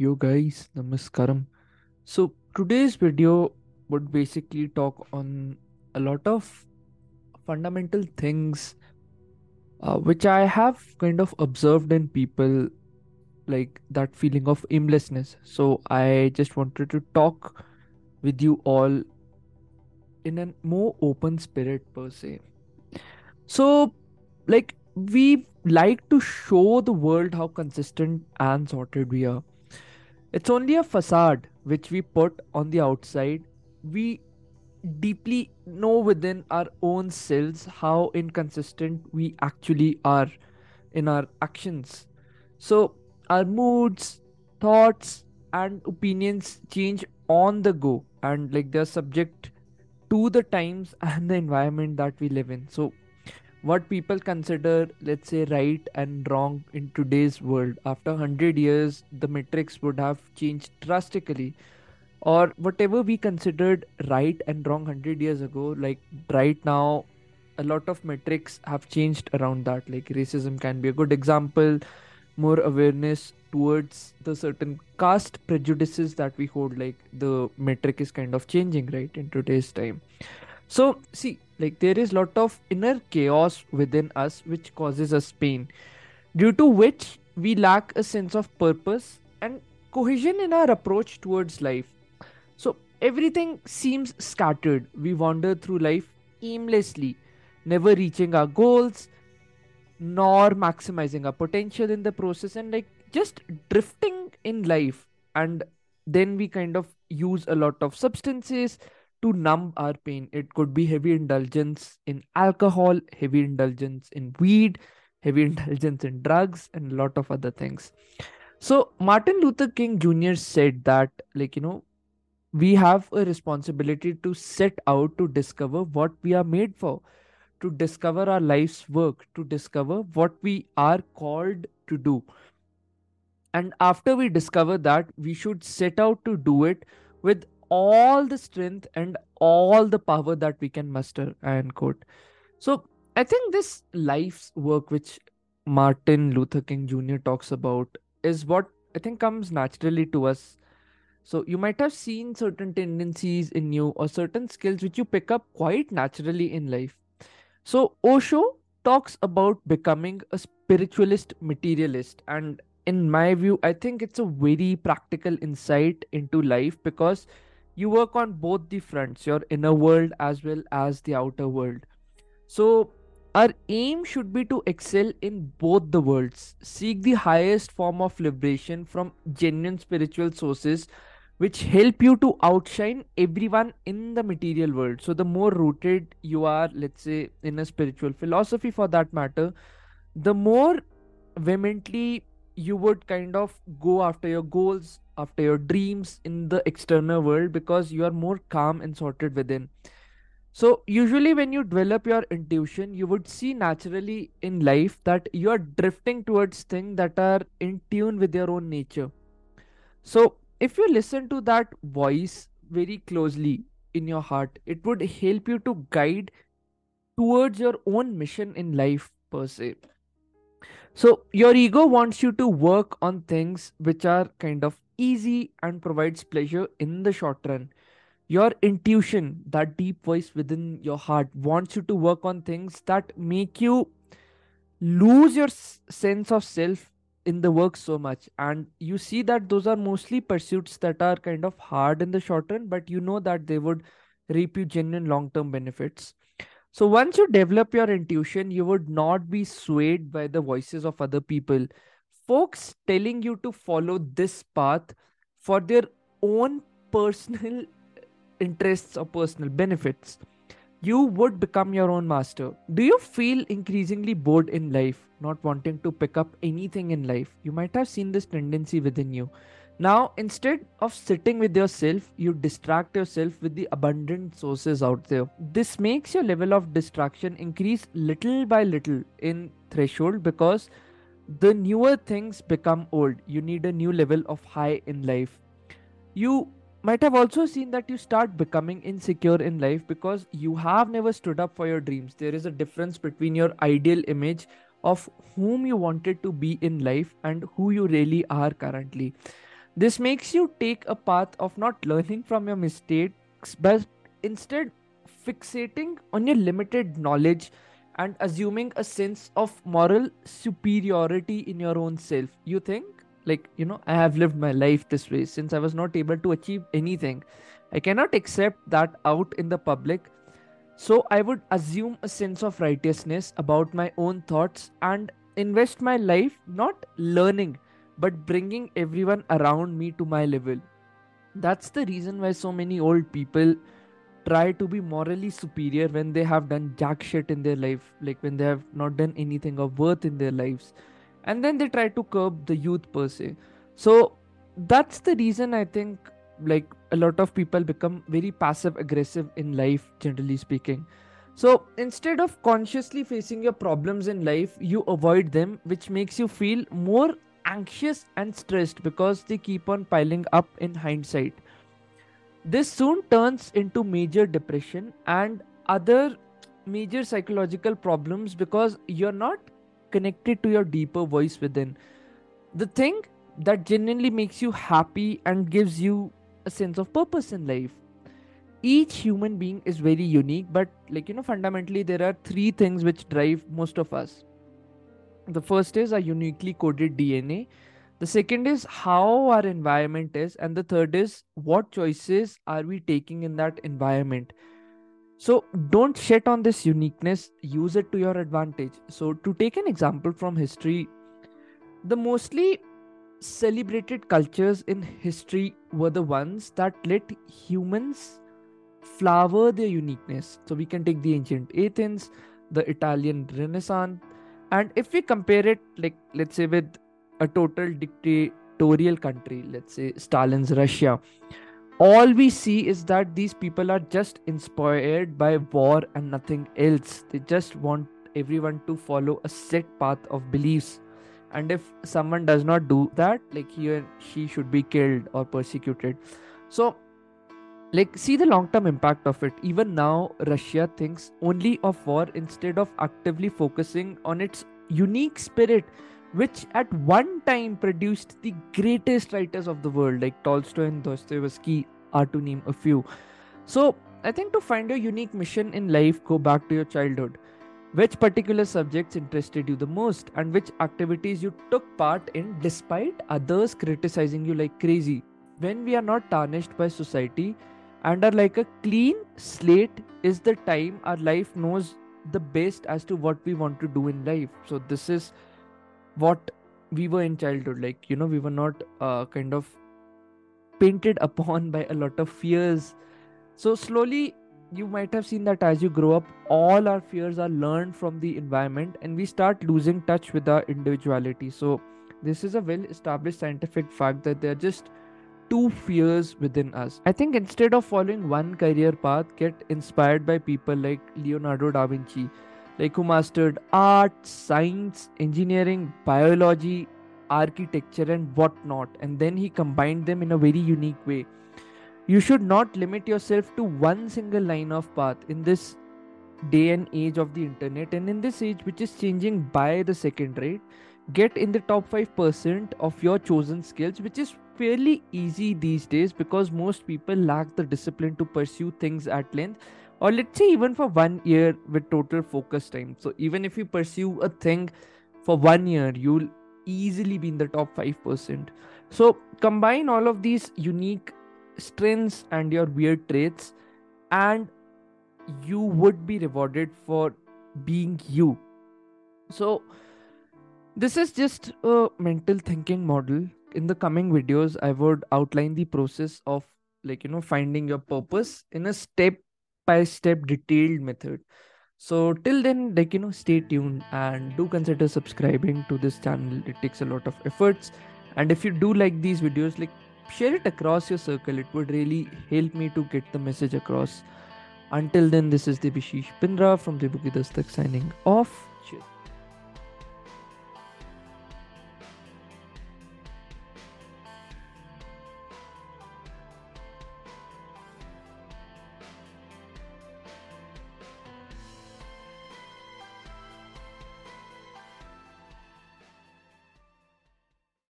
Yo guys, namaskaram. So today's video would basically talk on a lot of fundamental things uh, which I have kind of observed in people like that feeling of aimlessness. So I just wanted to talk with you all in a more open spirit per se. So like we like to show the world how consistent and sorted we are It's only a facade which we put on the outside. We deeply know within our own selves how inconsistent we actually are in our actions. So, our moods, thoughts, and opinions change on the go, and like they're subject to the times and the environment that we live in. So, what people consider let's say right and wrong in today's world. After 100 years the metrics would have changed drastically. Or whatever we considered right and wrong 100 years ago like right now a lot of metrics have changed around that. Like racism can be a good example. More awareness towards the certain caste prejudices that we hold like the metric is kind of changing right in today's time so see like there is lot of inner chaos within us which causes us pain due to which we lack a sense of purpose and cohesion in our approach towards life. So everything seems scattered. We wander through life aimlessly never reaching our goals nor maximizing our potential in the process and like just drifting in life. And then we kind of use a lot of substances to numb our pain it could be heavy indulgence in alcohol heavy indulgence in weed heavy indulgence in drugs and a lot of other things so martin luther king jr said that like you know we have a responsibility to set out to discover what we are made for to discover our life's work, to discover what we are called to do. And after we discover that, we should set out to do it with all the strength and all the power that we can muster and quote. So I think this life's work, which Martin Luther King Jr. talks about, is what I think comes naturally to us. So you might have seen certain tendencies in you or certain skills which you pick up quite naturally in life so, Osho talks about becoming a spiritualist materialist. And in my view, I think it's a very practical insight into life because you work on both the fronts, your inner world as well as the outer world. So, our aim should be to excel in both the worlds, seek the highest form of liberation from genuine spiritual sources which help you to outshine everyone in the material world. So, the more rooted you are, let's say, in a spiritual philosophy for that matter, the more vehemently you would kind of go after your goals, after your dreams in the external world because you are more calm and sorted within. So, usually, when you develop your intuition, you would see naturally in life that you are drifting towards things that are in tune with your own nature. So, if you listen to that voice very closely in your heart, it would help you to guide towards your own mission in life, per se. So, your ego wants you to work on things which are kind of easy and provides pleasure in the short run. Your intuition, that deep voice within your heart, wants you to work on things that make you lose your sense of self in the work so much and you see that those are mostly pursuits that are kind of hard in the short run but you know that they would reap you genuine long term benefits so once you develop your intuition you would not be swayed by the voices of other people folks telling you to follow this path for their own personal interests or personal benefits you would become your own master. Do you feel increasingly bored in life, not wanting to pick up anything in life? You might have seen this tendency within you. Now, instead of sitting with yourself, you distract yourself with the abundant sources out there. This makes your level of distraction increase little by little in threshold because the newer things become old. You need a new level of high in life. You might have also seen that you start becoming insecure in life because you have never stood up for your dreams. There is a difference between your ideal image of whom you wanted to be in life and who you really are currently. This makes you take a path of not learning from your mistakes, but instead fixating on your limited knowledge and assuming a sense of moral superiority in your own self. You think, like, you know, I have lived my life this way since I was not able to achieve anything. I cannot accept that out in the public. So I would assume a sense of righteousness about my own thoughts and invest my life not learning but bringing everyone around me to my level. That's the reason why so many old people try to be morally superior when they have done jack shit in their life, like when they have not done anything of worth in their lives. And then they try to curb the youth per se. So that's the reason I think like a lot of people become very passive aggressive in life, generally speaking. So instead of consciously facing your problems in life, you avoid them, which makes you feel more anxious and stressed because they keep on piling up in hindsight. This soon turns into major depression and other major psychological problems because you're not connected to your deeper voice within. The thing that genuinely makes you happy and gives you a sense of purpose in life. Each human being is very unique, but like you know, fundamentally, there are three things which drive most of us. The first is our uniquely coded DNA the second is how our environment is and the third is what choices are we taking in that environment. So don't shit on this uniqueness use it to your advantage. So to take an example from history the mostly celebrated cultures in history were the ones that let humans flower their uniqueness. So we can take the ancient athens the italian renaissance and if we compare it like let's say with a total dictatorial country, let's say Stalin's Russia, all we see is that these people are just inspired by war and nothing else. They just want everyone to follow a set path of beliefs. And if someone does not do that, like he or she should be killed or persecuted. So, like, see the long term impact of it. Even now, Russia thinks only of war instead of actively focusing on its unique spirit which at one time produced the greatest writers of the world, like Tolstoy and Dostoevsky, are to name a few. So, I think to find your unique mission in life, go back to your childhood. Which particular subjects interested you the most, and which activities you took part in despite others criticizing you like crazy? When we are not tarnished by society and are like a clean slate, is the time our life knows the best as to what we want to do in life. So, this is what we were in childhood. Like you know we were not uh, kind of painted upon by a lot of fears. So slowly you might have seen that as you grow up all our fears are learned from the environment and we start losing touch with our individuality. So this is a well established scientific fact that there are just two fears within us i think instead of following one career path get inspired by people like leonardo da vinci like who mastered art, science, engineering, biology, architecture, and whatnot, and then he combined them in a very unique way. You should not limit yourself to one single line of path in this day and age of the internet, and in this age which is changing by the second rate. Get in the top 5% of your chosen skills, which is fairly easy these days because most people lack the discipline to pursue things at length or let's say even for one year with total focus time. So even if you pursue a thing for one year you'll easily be in the top 5% so combine all of these unique strengths and your weird traits and you would be rewarded for being you. So this is just a mental thinking model. In the coming videos i would outline the process of like you know finding your purpose in a step by step detailed method. So till then like you know stay tuned and do consider subscribing to this channel. It takes a lot of efforts. And if you do like these videos like share it across your circle. It would really help me to get the message across. Until then this is Debashish Bindra from Debu Ki Dastak signing off